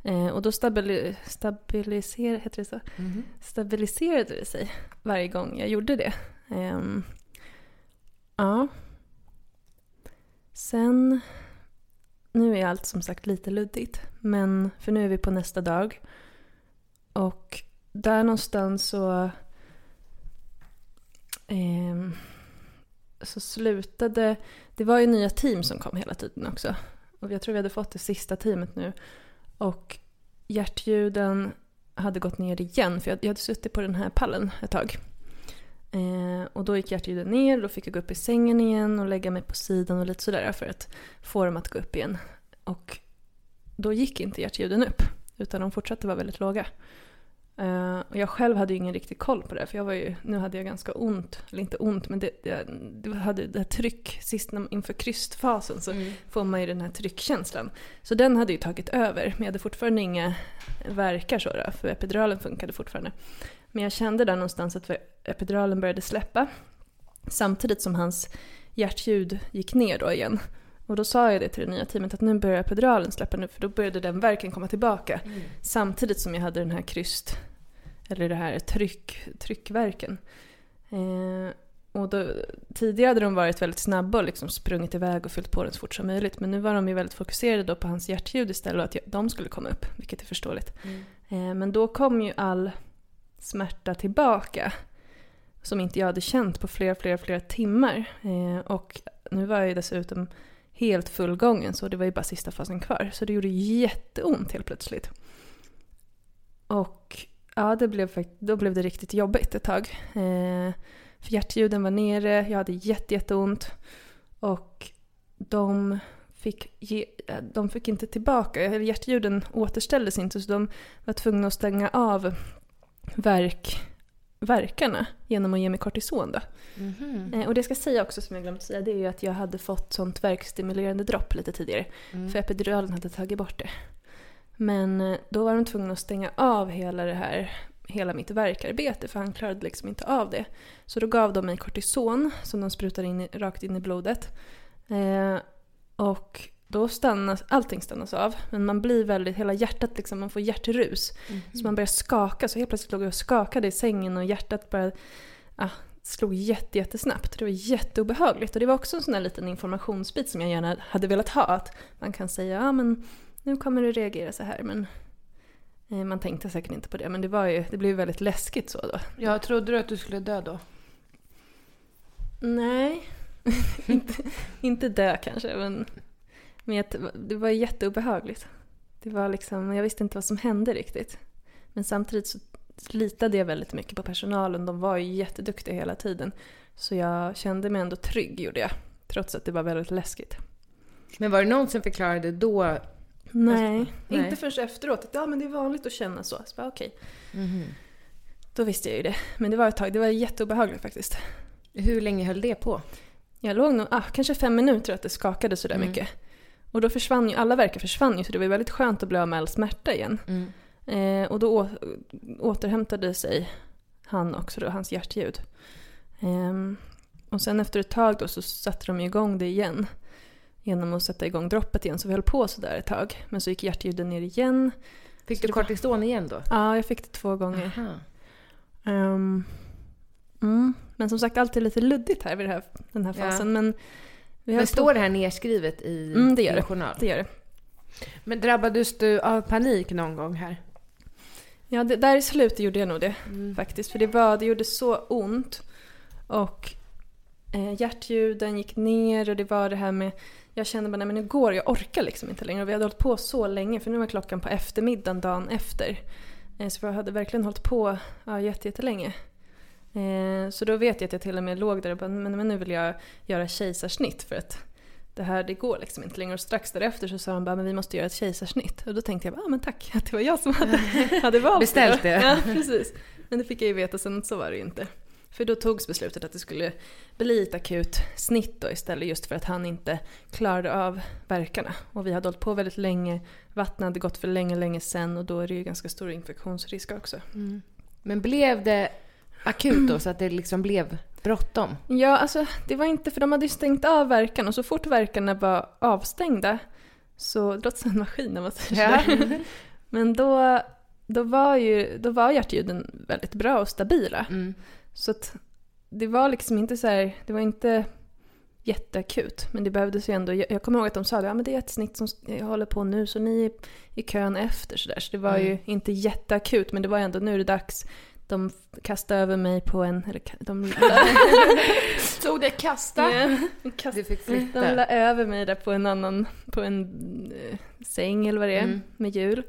Eh, och då stabili stabiliser heter det så? Mm. stabiliserade det sig varje gång jag gjorde det. Eh, ja. Sen, nu är allt som sagt lite luddigt. Men för nu är vi på nästa dag. Och där någonstans så eh, så slutade... Det var ju nya team som kom hela tiden också. Och jag tror vi hade fått det sista teamet nu. Och hjärtljuden hade gått ner igen för jag, hade suttit på den här pallen ett tag. Eh, och då gick hjärtljuden ner och då fick jag gå upp i sängen igen och lägga mig på sidan och lite sådär för att få dem att gå upp igen. Och då gick inte hjärtljuden upp utan de fortsatte vara väldigt låga. Uh, och jag själv hade ju ingen riktig koll på det för jag var ju, nu hade jag ganska ont, eller inte ont men det, det, det hade det här tryck, sist inför krystfasen så mm. får man ju den här tryckkänslan. Så den hade ju tagit över men jag hade fortfarande inga verkar så då, för epiduralen funkade fortfarande. Men jag kände där någonstans att epiduralen började släppa samtidigt som hans hjärtljud gick ner då igen. Och då sa jag det till det nya teamet att nu börjar epiduralen släppa nu för då började den verken komma tillbaka. Mm. Samtidigt som jag hade den här kryst, eller det här tryck, tryckverken. Eh, och då, tidigare hade de varit väldigt snabba och liksom sprungit iväg och fyllt på den så fort som möjligt. Men nu var de ju väldigt fokuserade då på hans hjärtljud istället och att de skulle komma upp, vilket är förståeligt. Mm. Eh, men då kom ju all smärta tillbaka som inte jag hade känt på flera, flera, flera timmar. Eh, och nu var jag ju dessutom helt fullgången så det var ju bara sista fasen kvar. Så det gjorde jätteont helt plötsligt. Och ja, det blev, då blev det riktigt jobbigt ett tag. Eh, för hjärtljuden var nere, jag hade jätte, jätteont. Och de fick, ge, de fick inte tillbaka, hjärtljuden återställdes inte så de var tvungna att stänga av verk, verkarna genom att ge mig kortison. Då. Mm -hmm. och det jag ska säga också som jag glömt säga det är ju att jag hade fått sånt verkstimulerande dropp lite tidigare. Mm. För epiduralen hade tagit bort det. Men eh, då var de tvungna att stänga av hela det här hela mitt verkarbete för han klarade liksom inte av det. Så då gav de mig kortison som de sprutade in, rakt in i blodet. Eh, och då stannas allting stannas av. Men man blir väldigt, hela hjärtat liksom, man får hjärtrus. Mm. Så man börjar skaka. Så helt plötsligt låg jag och skakade i sängen och hjärtat bara ah, slog jätte, jättesnabbt. Det var jätteobehagligt. Och det var också en sån här liten informationsbit som jag gärna hade velat ha. Att man kan säga, ja ah, men nu kommer du reagera så här. Men eh, man tänkte säkert inte på det. Men det, var ju, det blev väldigt läskigt så då. Ja, trodde du att du skulle dö då? Nej, inte, inte dö kanske. Men men det var jätteobehagligt. Det var liksom, jag visste inte vad som hände riktigt. Men samtidigt så litade jag väldigt mycket på personalen. De var ju jätteduktiga hela tiden. Så jag kände mig ändå trygg, gjorde jag. Trots att det var väldigt läskigt. Men var det någon som förklarade då? Nej, Nej. inte förrän efteråt. Att, ja, men det är vanligt att känna så. Så bara. Okay. Mm. Då visste jag ju det. Men det var ett tag. Det var jätteobehagligt faktiskt. Hur länge höll det på? Jag låg nog, ah, kanske fem minuter att det skakade sådär mm. mycket. Och då försvann ju, alla verkar försvann ju så det var väldigt skönt att bli av med all smärta igen. Mm. Eh, och då å, återhämtade sig han också då, hans hjärtljud. Eh, och sen efter ett tag då så satte de igång det igen. Genom att sätta igång droppet igen. Så vi höll på sådär ett tag. Men så gick hjärtljuden ner igen. Fick så du kortison var... igen då? Ja, jag fick det två gånger. Um, mm. Men som sagt, allt är lite luddigt här vid här, den här fasen. Ja. Men men står det här nedskrivet i mm, det gör din journal? Det gör det. Men drabbades du av panik någon gång här? Ja, det, där i slutet gjorde jag nog det mm. faktiskt. För det, var, det gjorde så ont. Och eh, hjärtljuden gick ner och det var det här med... Jag kände bara, nej men nu går jag orkar liksom inte längre. Och vi hade hållit på så länge, för nu var klockan på eftermiddagen dagen efter. Eh, så vi hade verkligen hållit på ja, jättelänge. Eh, så då vet jag att jag till och med låg där och bara, men, men nu vill jag göra kejsarsnitt för att det här det går liksom inte längre. Och strax därefter så sa de bara, men vi måste göra ett kejsarsnitt. Och då tänkte jag, ja men tack att det var jag som hade, hade valt Beställt det. Ja, precis. Men det fick jag ju veta sen att så var det ju inte. För då togs beslutet att det skulle bli ett akut snitt då istället just för att han inte klarade av verkarna. Och vi hade hållit på väldigt länge, vattnet hade gått för länge, länge sen och då är det ju ganska stor infektionsrisk också. Mm. Men blev det akut då så att det liksom blev bråttom? Ja, alltså det var inte för de hade ju stängt av verkarna och så fort verkarna var avstängda så, som en maskin när man säger ja. Men då, då var ju då var hjärtljuden väldigt bra och stabila. Mm. Så att det var liksom inte så här, det var inte jätteakut. Men det behövdes ju ändå, jag kommer ihåg att de sa att ja, det är ett snitt som jag håller på nu så ni är i kön efter sådär. Så det var mm. ju inte jätteakut men det var ändå nu är det dags de kastade över mig på en... Eller de Tog det kasta? Yeah, kast, du fick flytta. De la över mig där på en annan... På en uh, säng eller vad det är, mm. med hjul.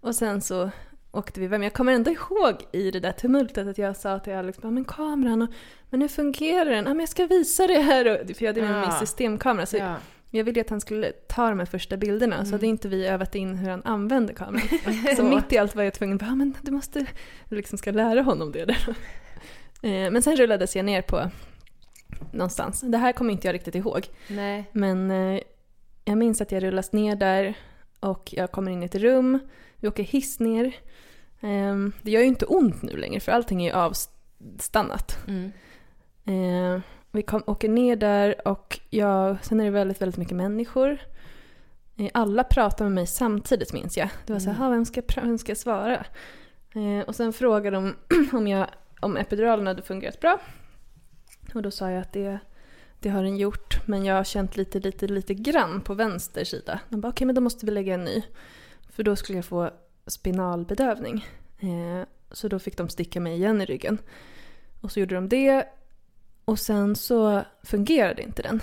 Och sen så åkte vi iväg. Men jag kommer ändå ihåg i det där tumultet att jag sa till Alex men kameran, och, men hur fungerar den? Ja, men jag ska visa det här. för jag hade med mig min systemkamera. Så ja. Jag ville att han skulle ta de här första bilderna mm. så hade inte vi övat in hur han använde kameran. så mitt i allt var jag tvungen att ja, men du måste, liksom ska lära honom det där. Eh, men sen rullades jag ner på någonstans. Det här kommer inte jag riktigt ihåg. Nej. Men eh, jag minns att jag rullas ner där och jag kommer in i ett rum. Vi åker hiss ner. Ehm, det gör ju inte ont nu längre för allting är ju avstannat. Mm. Eh, vi kom, åker ner där och jag, sen är det väldigt, väldigt mycket människor. Eh, alla pratar med mig samtidigt minns jag. Det var så här, mm. vem, ska, vem ska jag svara? Eh, och sen frågade de om, jag, om epiduralen hade fungerat bra. Och då sa jag att det, det har den gjort, men jag har känt lite, lite, lite grann på vänster sida. De bara, okej okay, men då måste vi lägga en ny. För då skulle jag få spinalbedövning. Eh, så då fick de sticka mig igen i ryggen. Och så gjorde de det och sen så fungerade inte den.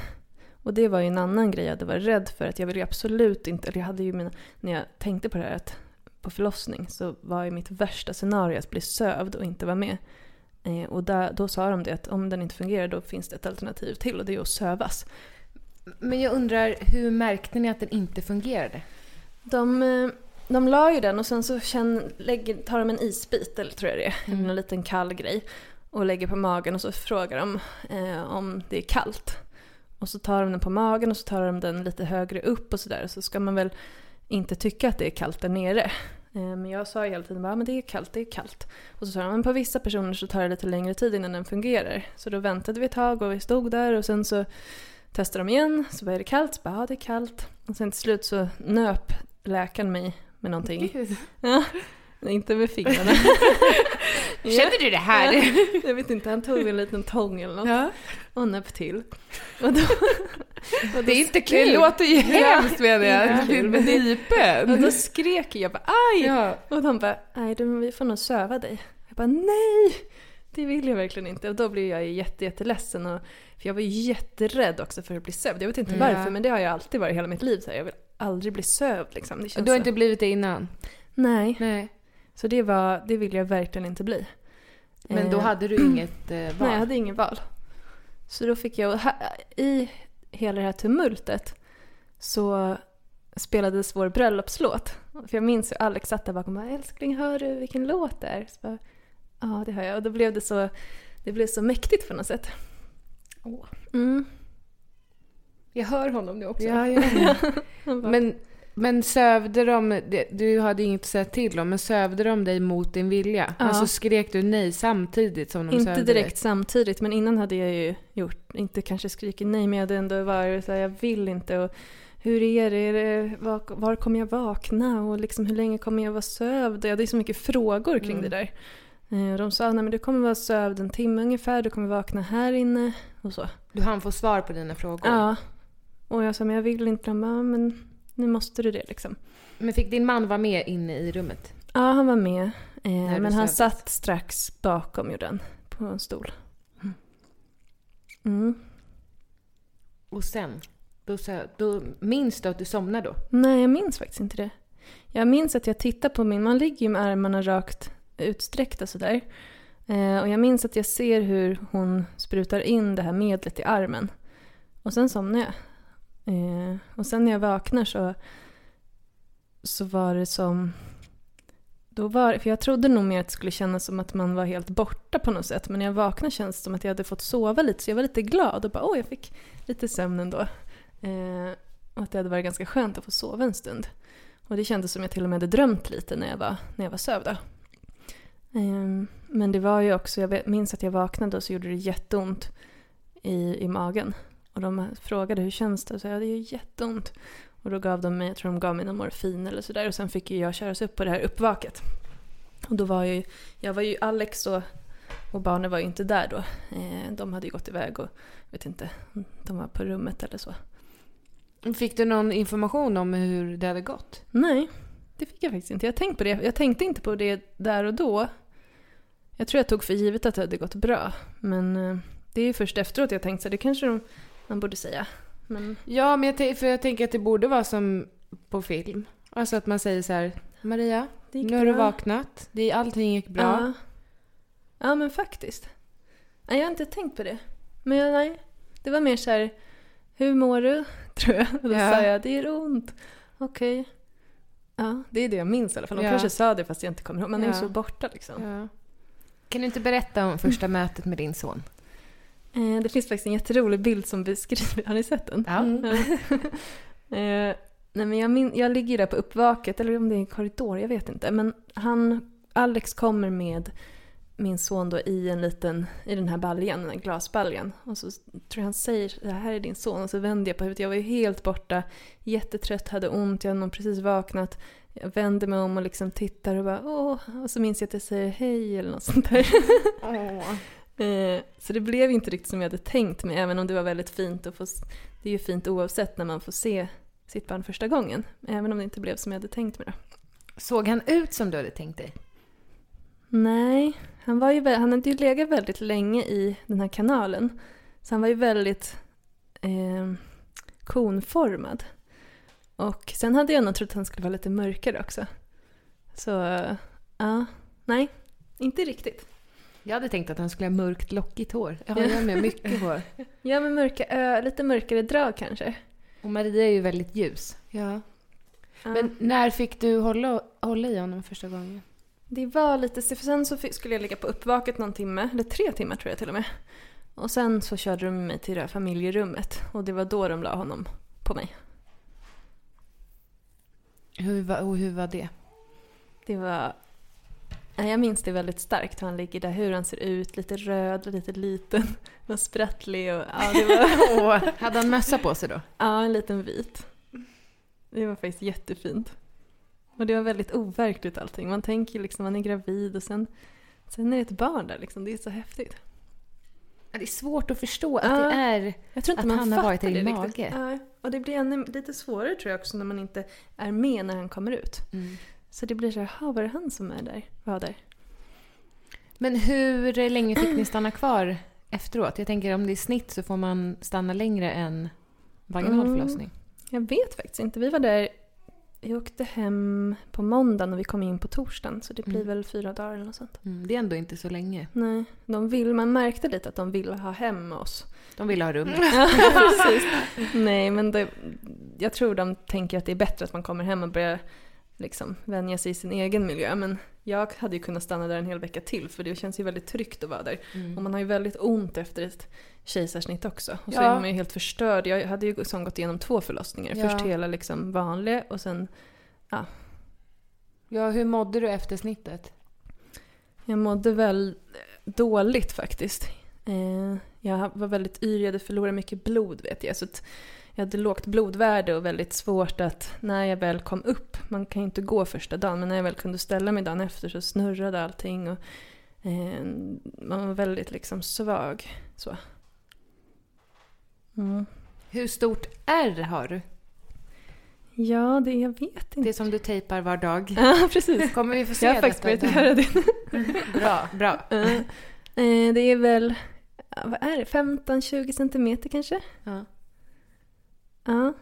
Och det var ju en annan grej jag varit rädd för. Att jag ville absolut inte, eller jag hade ju mina, när jag tänkte på det här att på förlossning så var ju mitt värsta scenario att bli sövd och inte vara med. Eh, och där, då sa de det att om den inte fungerar då finns det ett alternativ till och det är att sövas. Men jag undrar, hur märkte ni att den inte fungerade? De, eh, de la ju den och sen så känn, lägger, tar de en isbit, eller tror jag det är, mm. en liten kall grej. Och lägger på magen och så frågar de eh, om det är kallt. Och så tar de den på magen och så tar de den lite högre upp och sådär. Så ska man väl inte tycka att det är kallt där nere. Eh, men jag sa hela tiden bara, men det är kallt, det är kallt. Och så sa de, men på vissa personer så tar det lite längre tid innan den fungerar. Så då väntade vi ett tag och vi stod där och sen så testade de igen. Så var det kallt, så bara, ja det är kallt. Och sen till slut så nöp läkaren mig med någonting. Gud. Ja, inte med fingrarna. Känner du det här? Ja, jag vet inte, han tog en liten tång eller något ja. och nöp till. Och då, och då det är inte kul. Det låter ju hemskt menar jag. Ja. Med nypen. Och då skrek jag bara aj! Ja. Och de bara, nej vi får nog söva dig. Jag bara nej! Det vill jag verkligen inte. Och då blev jag jätteledsen. Och, för jag var jätterädd också för att bli sövd. Jag vet inte varför men det har jag alltid varit hela mitt liv. Så här. Jag vill aldrig bli sövd liksom. du har så. inte blivit det innan? Nej. nej. Så det, var, det vill jag verkligen inte bli. Men då eh, hade du inget eh, val? Nej, jag hade inget val. Så då fick jag, i hela det här tumultet så spelades vår bröllopslåt. För jag minns hur Alex satt där bakom och bara älskling hör du vilken låt det är? Så bara, ja det hör jag. Och då blev det så, det blev så mäktigt på något sätt. Mm. Jag hör honom nu också. Ja, ja, ja. Men men sövde de, du hade inget att säga till om, men sövde de dig mot din vilja? Ja. Alltså skrek du nej samtidigt som de inte sövde Inte direkt dig? samtidigt, men innan hade jag ju gjort, inte kanske skrikit nej, men jag hade ändå varit såhär, jag vill inte. Och hur är det? Är det var, var, kommer jag vakna? Och liksom, hur länge kommer jag vara sövd? Jag hade så mycket frågor kring mm. det där. Eh, och de sa, nej men du kommer vara sövd en timme ungefär, du kommer vakna här inne och så. Du hann få svar på dina frågor? Ja. Och jag sa, men jag vill inte. Bara, men nu måste du det liksom. Men fick din man vara med inne i rummet? Ja, han var med. Eh, men han satt strax bakom gjorde han, på en stol. Mm. mm. Och sen? Då, då, minns du att du somnade då? Nej, jag minns faktiskt inte det. Jag minns att jag tittar på min, man ligger ju med armarna rakt utsträckta sådär. Eh, och jag minns att jag ser hur hon sprutar in det här medlet i armen. Och sen somnar jag. Eh, och sen när jag vaknar så, så var det som... Då var, för jag trodde nog mer att det skulle kännas som att man var helt borta på något sätt. Men när jag vaknade kändes det som att jag hade fått sova lite. Så jag var lite glad och bara åh, jag fick lite sömn ändå. Eh, och att det hade varit ganska skönt att få sova en stund. Och det kändes som att jag till och med hade drömt lite när jag var, när jag var sövd. Eh, men det var ju också, jag minns att jag vaknade och så gjorde det jätteont i, i magen. Och de frågade hur känns det? Och så jag, det gör jätteont. Och då gav de mig, jag tror de gav mig någon morfin eller sådär. Och sen fick ju jag köras upp på det här uppvaket. Och då var ju, jag var ju Alex och, och barnen var ju inte där då. Eh, de hade ju gått iväg och, vet inte, de var på rummet eller så. Fick du någon information om hur det hade gått? Nej, det fick jag faktiskt inte. Jag tänkte på det. Jag tänkte inte på det där och då. Jag tror jag tog för givet att det hade gått bra. Men eh, det är ju först efteråt jag tänkte så det kanske de man borde säga. Men... Ja, men jag, för jag tänker att det borde vara som på film. Alltså att man säger så här, Maria, nu har du vaknat. Det, allting gick bra. Ja. ja, men faktiskt. Nej, jag har inte tänkt på det. Men jag, nej, det var mer så här, hur mår du? Tror jag. Och då ja. sa jag, det gör ont. Okej. Okay. Ja, det är det jag minns i alla fall. De ja. kanske sa det fast jag inte kommer ihåg. Man är ju så borta liksom. Kan du inte berätta om första mötet med din son? Eh, det finns faktiskt en jätterolig bild som beskriver, har ni sett den? Ja. Mm. nej men jag, min, jag ligger där på uppvaket, eller om det är en korridor, jag vet inte. Men han, Alex kommer med min son då i en liten, i den här baljan, den här glasbaljan. Och så tror jag han säger det här är din son. Och så vänder jag på huvudet. Jag var ju helt borta, jättetrött, hade ont, jag hade nog precis vaknat. Jag vänder mig om och liksom tittar och bara åh. Och så minns jag att jag säger hej eller något sånt där. så det blev inte riktigt som jag hade tänkt mig, även om det var väldigt fint. att få, det är ju fint oavsett när man får se sitt barn första gången. Även om det inte blev som jag hade tänkt mig. Då. Såg han ut som du hade tänkt dig? Nej, han, var ju, han hade ju legat väldigt länge i den här kanalen. Så han var ju väldigt eh, konformad. Och sen hade jag nog trott att han skulle vara lite mörkare också. Så, ja, nej, inte riktigt. Jag hade tänkt att han skulle ha mörkt lockigt hår. Jag har med mycket hår. Ja, men mörka, ö, lite mörkare drag kanske. Och Maria är ju väldigt ljus. Ja. Men när fick du hålla, hålla i honom första gången? Det var lite, för sen så skulle jag ligga på uppvaket någon timme, eller tre timmar tror jag till och med. Och sen så körde de mig till det här familjerummet och det var då de la honom på mig. Hur var, och hur var det? Det var... Jag minns det väldigt starkt hur han ligger där, hur han ser ut, lite röd, lite liten, var sprattlig och ja, det var... Hade han mössa på sig då? Ja, en liten vit. Det var faktiskt jättefint. Och det var väldigt overkligt allting. Man tänker liksom, man är gravid och sen, sen är det ett barn där liksom. Det är så häftigt. Det är svårt att förstå att det är jag tror inte att han har varit i din riktigt. mage. Ja, och det blir ännu lite svårare tror jag också när man inte är med när han kommer ut. Mm. Så det blir så här, var det han som är där? Var där? Men hur länge fick ni stanna kvar efteråt? Jag tänker om det är snitt så får man stanna längre än vaginal Mm. förlossning. Jag vet faktiskt inte. Vi var där, vi åkte hem på måndagen och vi kom in på torsdagen. Så det blir Mm. väl fyra dagar eller något sånt. Mm, det är ändå inte så länge. Nej, de vill, man märkte lite att de ville ha hem oss. De vill ha rummet. Ja, precis. Nej, men det, jag tror de tänker att det är bättre att man kommer hem och börjar liksom vänja sig i sin egen miljö. Men jag hade ju kunnat stanna där en hel vecka till för det känns ju väldigt tryggt att vara där. Mm. Och man har ju väldigt ont efter ett kejsarsnitt också. Och så Ja. är man ju helt förstörd. Jag hade ju som gått igenom två förlossningar. Ja. Först hela liksom vanliga och sen Ja, hur mådde du efter snittet? Jag mådde väl dåligt faktiskt. Eh, jag var väldigt yr, jag hade förlorat mycket blod vet jag. Så att jag hade lågt blodvärde och väldigt svårt att, när jag väl kom upp, man kan ju inte gå första dagen, men när jag väl kunde ställa mig dagen efter så snurrade allting. Och, eh, man var väldigt liksom svag. Så. Mm. Hur stort R har du? Ja, det, jag vet inte. Det som du tejpar var dag. Ja, precis. Kommer vi få se Jag har faktiskt börjat göra det. Bra, bra. Eh, det är väl, vad är det, 15-20 centimeter kanske? Ja. Ja.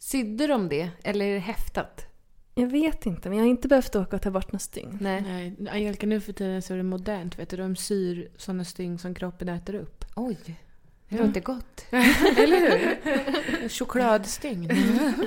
Sydde de det eller är det häftat? Jag vet inte, men jag har inte behövt åka och ta bort några stygn. Nej. Nej, Angelica nu för tiden så är det modernt. Vet du, de syr sådana stygn som kroppen äter upp. Oj. Det Ja. låter gott. Eller hur? Chokladstygn.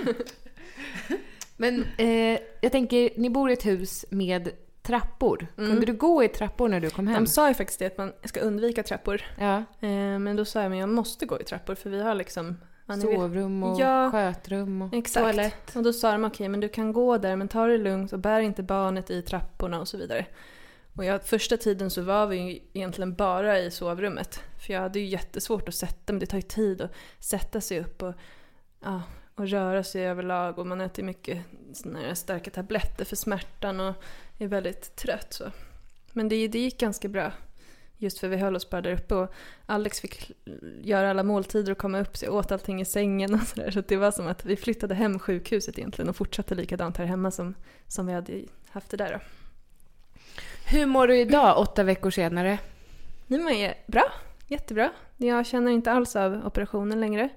Men eh, jag tänker, ni bor i ett hus med trappor. Mm. Kunde du gå i trappor när du kom hem? De sa ju faktiskt det att man ska undvika trappor. Ja. Eh, men då sa jag, men jag måste gå i trappor för vi har liksom... ja, Sovrum och Ja. skötrum och Exakt. toalett. Och då sa de, okej men du kan gå där men ta det lugnt och bär inte barnet i trapporna och så vidare. Och jag, första tiden så var vi ju egentligen bara i sovrummet. För jag hade ju jättesvårt att sätta mig, det tar ju tid att sätta sig upp och, ja, och röra sig överlag. Och man äter mycket såna här starka tabletter för smärtan och är väldigt trött. Så. Men det, det gick ganska bra. Just för vi höll oss bara där uppe och Alex fick göra alla måltider och komma upp så jag åt allting i sängen och sådär. Så det var som att vi flyttade hem sjukhuset egentligen och fortsatte likadant här hemma som, som vi hade haft det där då. Hur mår du idag, åtta veckor senare? Nu mår jag bra, jättebra. Jag känner inte alls av operationen längre.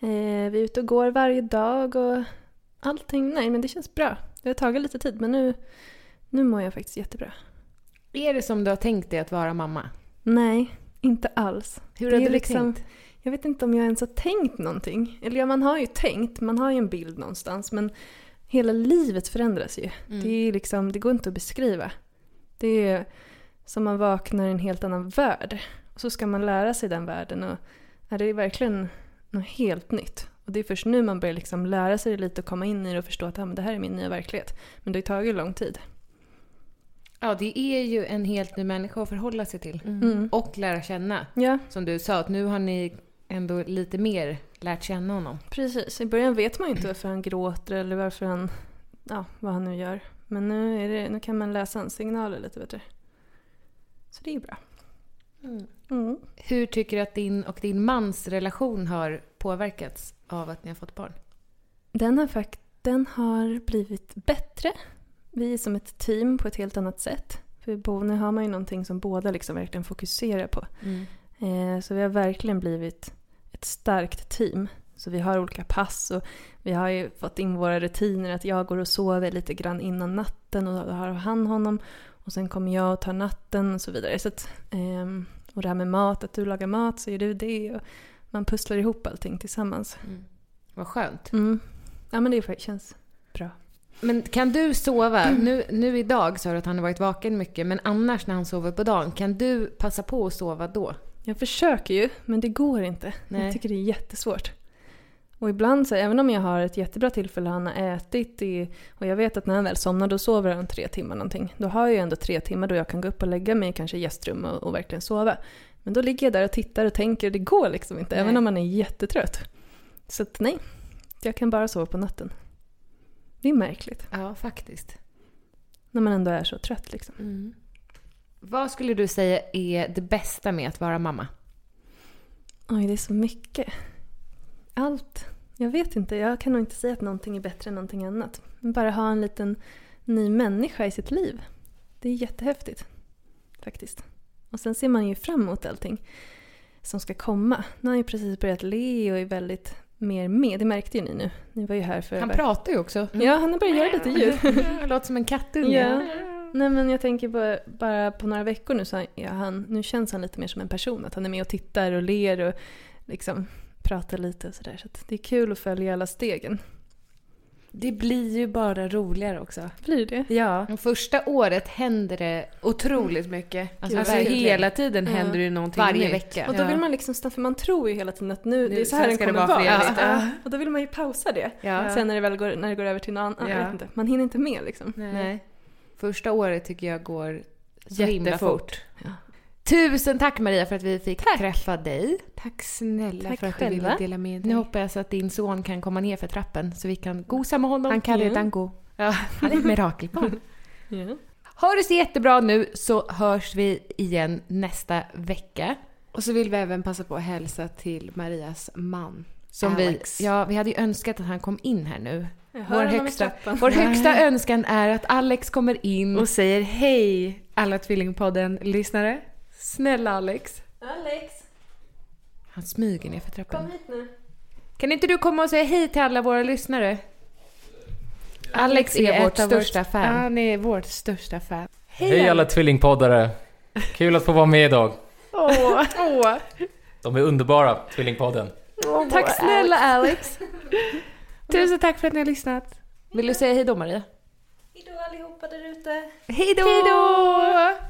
Eh, vi är ute och går varje dag och allting, nej men det känns bra. Det har tagit lite tid men nu, nu mår jag faktiskt jättebra. Är det som du har tänkt dig att vara mamma? Nej, inte alls. Hur Det hade är du liksom- tänkt? Jag vet inte om jag ens har tänkt någonting. Eller ja, man har ju tänkt, man har ju en bild någonstans men hela livet förändras ju. Mm. Det, är liksom, det går inte att beskriva. Det är som man vaknar i en helt annan värld. Och så ska man lära sig den världen och ja, det är verkligen något helt nytt. Och det är först nu man börjar liksom lära sig det lite och komma in i det och förstå att ja, men det här är min nya verklighet. Men det har ju tagit lång tid. Ja, det är ju en helt ny människa att förhålla sig till. Mm. Och lära känna. Ja, Som du sa, att nu har ni ändå lite mer lärt känna honom. precis. I början vet man ju inte varför han gråter eller varför han, ja, vad han nu gör. Men nu, är det, nu kan man läsa hans signaler lite bättre. Så det är ju bra. Mm. Mm. Hur tycker du att din och din mans relation har påverkats av att ni har fått barn? Den har, fakt den har blivit bättre. Vi är som ett team på ett helt annat sätt. För nu har man ju någonting som båda liksom verkligen fokuserar på. Mm. Eh, så vi har verkligen blivit ett starkt team. Så vi har olika pass och vi har ju fått in våra rutiner att jag går och sover lite grann innan natten och då har han honom. Och sen kommer jag och tar natten och så vidare. Så att, eh, och det här med mat, att du lagar mat så gör du det. Och man pusslar ihop allting tillsammans. Mm. Vad skönt. Mm. Ja men det känns. Men kan du sova? Nu, nu idag sa du att han har varit vaken mycket, men annars när han sover på dagen, kan du passa på att sova då? Jag försöker ju, men det går inte. Nej. Jag tycker det är jättesvårt. Och ibland så, även om jag har ett jättebra tillfälle, han har ätit i, och jag vet att när han väl somnar då sover han tre timmar någonting. Då har jag ju ändå tre timmar då jag kan gå upp och lägga mig kanske i gästrum och, och verkligen sova. Men då ligger jag där och tittar och tänker och det går liksom inte, nej. även om man är jättetrött. Så att, nej, jag kan bara sova på natten. Det är märkligt. Ja, faktiskt. När man ändå är så trött liksom. Mm. Vad skulle du säga är det bästa med att vara mamma? Oj, det är så mycket. Allt. Jag vet inte. Jag kan nog inte säga att någonting är bättre än någonting annat. Bara ha en liten ny människa i sitt liv. Det är jättehäftigt. Faktiskt. Och sen ser man ju fram emot allting som ska komma. Nu har han ju precis börjat le och är väldigt mer med. Det märkte ju ni nu. Ni var ju här för... Han pratar ju också. Ja, han har börjat göra lite ljud. Han låter som en kattunge. Ja. Nej men jag tänker bara, bara på några veckor nu så ja, han, nu känns han lite mer som en person. Att han är med och tittar och ler och liksom pratar lite och sådär. Så, så det är kul att följa alla stegen. Det blir ju bara roligare också. Blir det? Ja. Första året händer det otroligt mycket. Alltså, alltså hela tiden ja. händer det någonting Varje nytt. vecka. Och då vill man liksom, för man tror ju hela tiden att nu, nu det är så här den kommer vara. Ja. Ja. Och då vill man ju pausa det. Ja. Sen när det väl går, när det går över till något annat. Jag vet inte. Man hinner inte med liksom. Nej. Nej. Första året tycker jag går så himla fort. Tusen tack Maria för att vi fick tack. träffa dig. Tack snälla tack för att själva. du ville dela med dig. Nu hoppas jag att din son kan komma ner för trappen så vi kan gosa med honom. Han kan redan gå. Ja, han är ett mirakelbarn. ja. Ha det så jättebra nu så hörs vi igen nästa vecka. Och så vill vi även passa på att hälsa till Marias man. Som Alex. Vi, ja, vi hade ju önskat att han kom in här nu. Vår högsta, vår högsta önskan är att Alex kommer in och säger hej alla Tvillingpodden-lyssnare. Snälla Alex. Alex. Han smyger ner för trappan. Kom hit nu. Kan inte du komma och säga hej till alla våra lyssnare? Alex är, är vårt största vårt, fan. Han är vårt största fan. Hej, hej alla tvillingpoddare. Kul att få vara med idag. Åh. Åh. De är underbara, Tvillingpodden. Åh, tack snälla Alex. Tusen tack för att ni har lyssnat. Vill du säga hej då Maria? Hej då allihopa där ute. Hej då!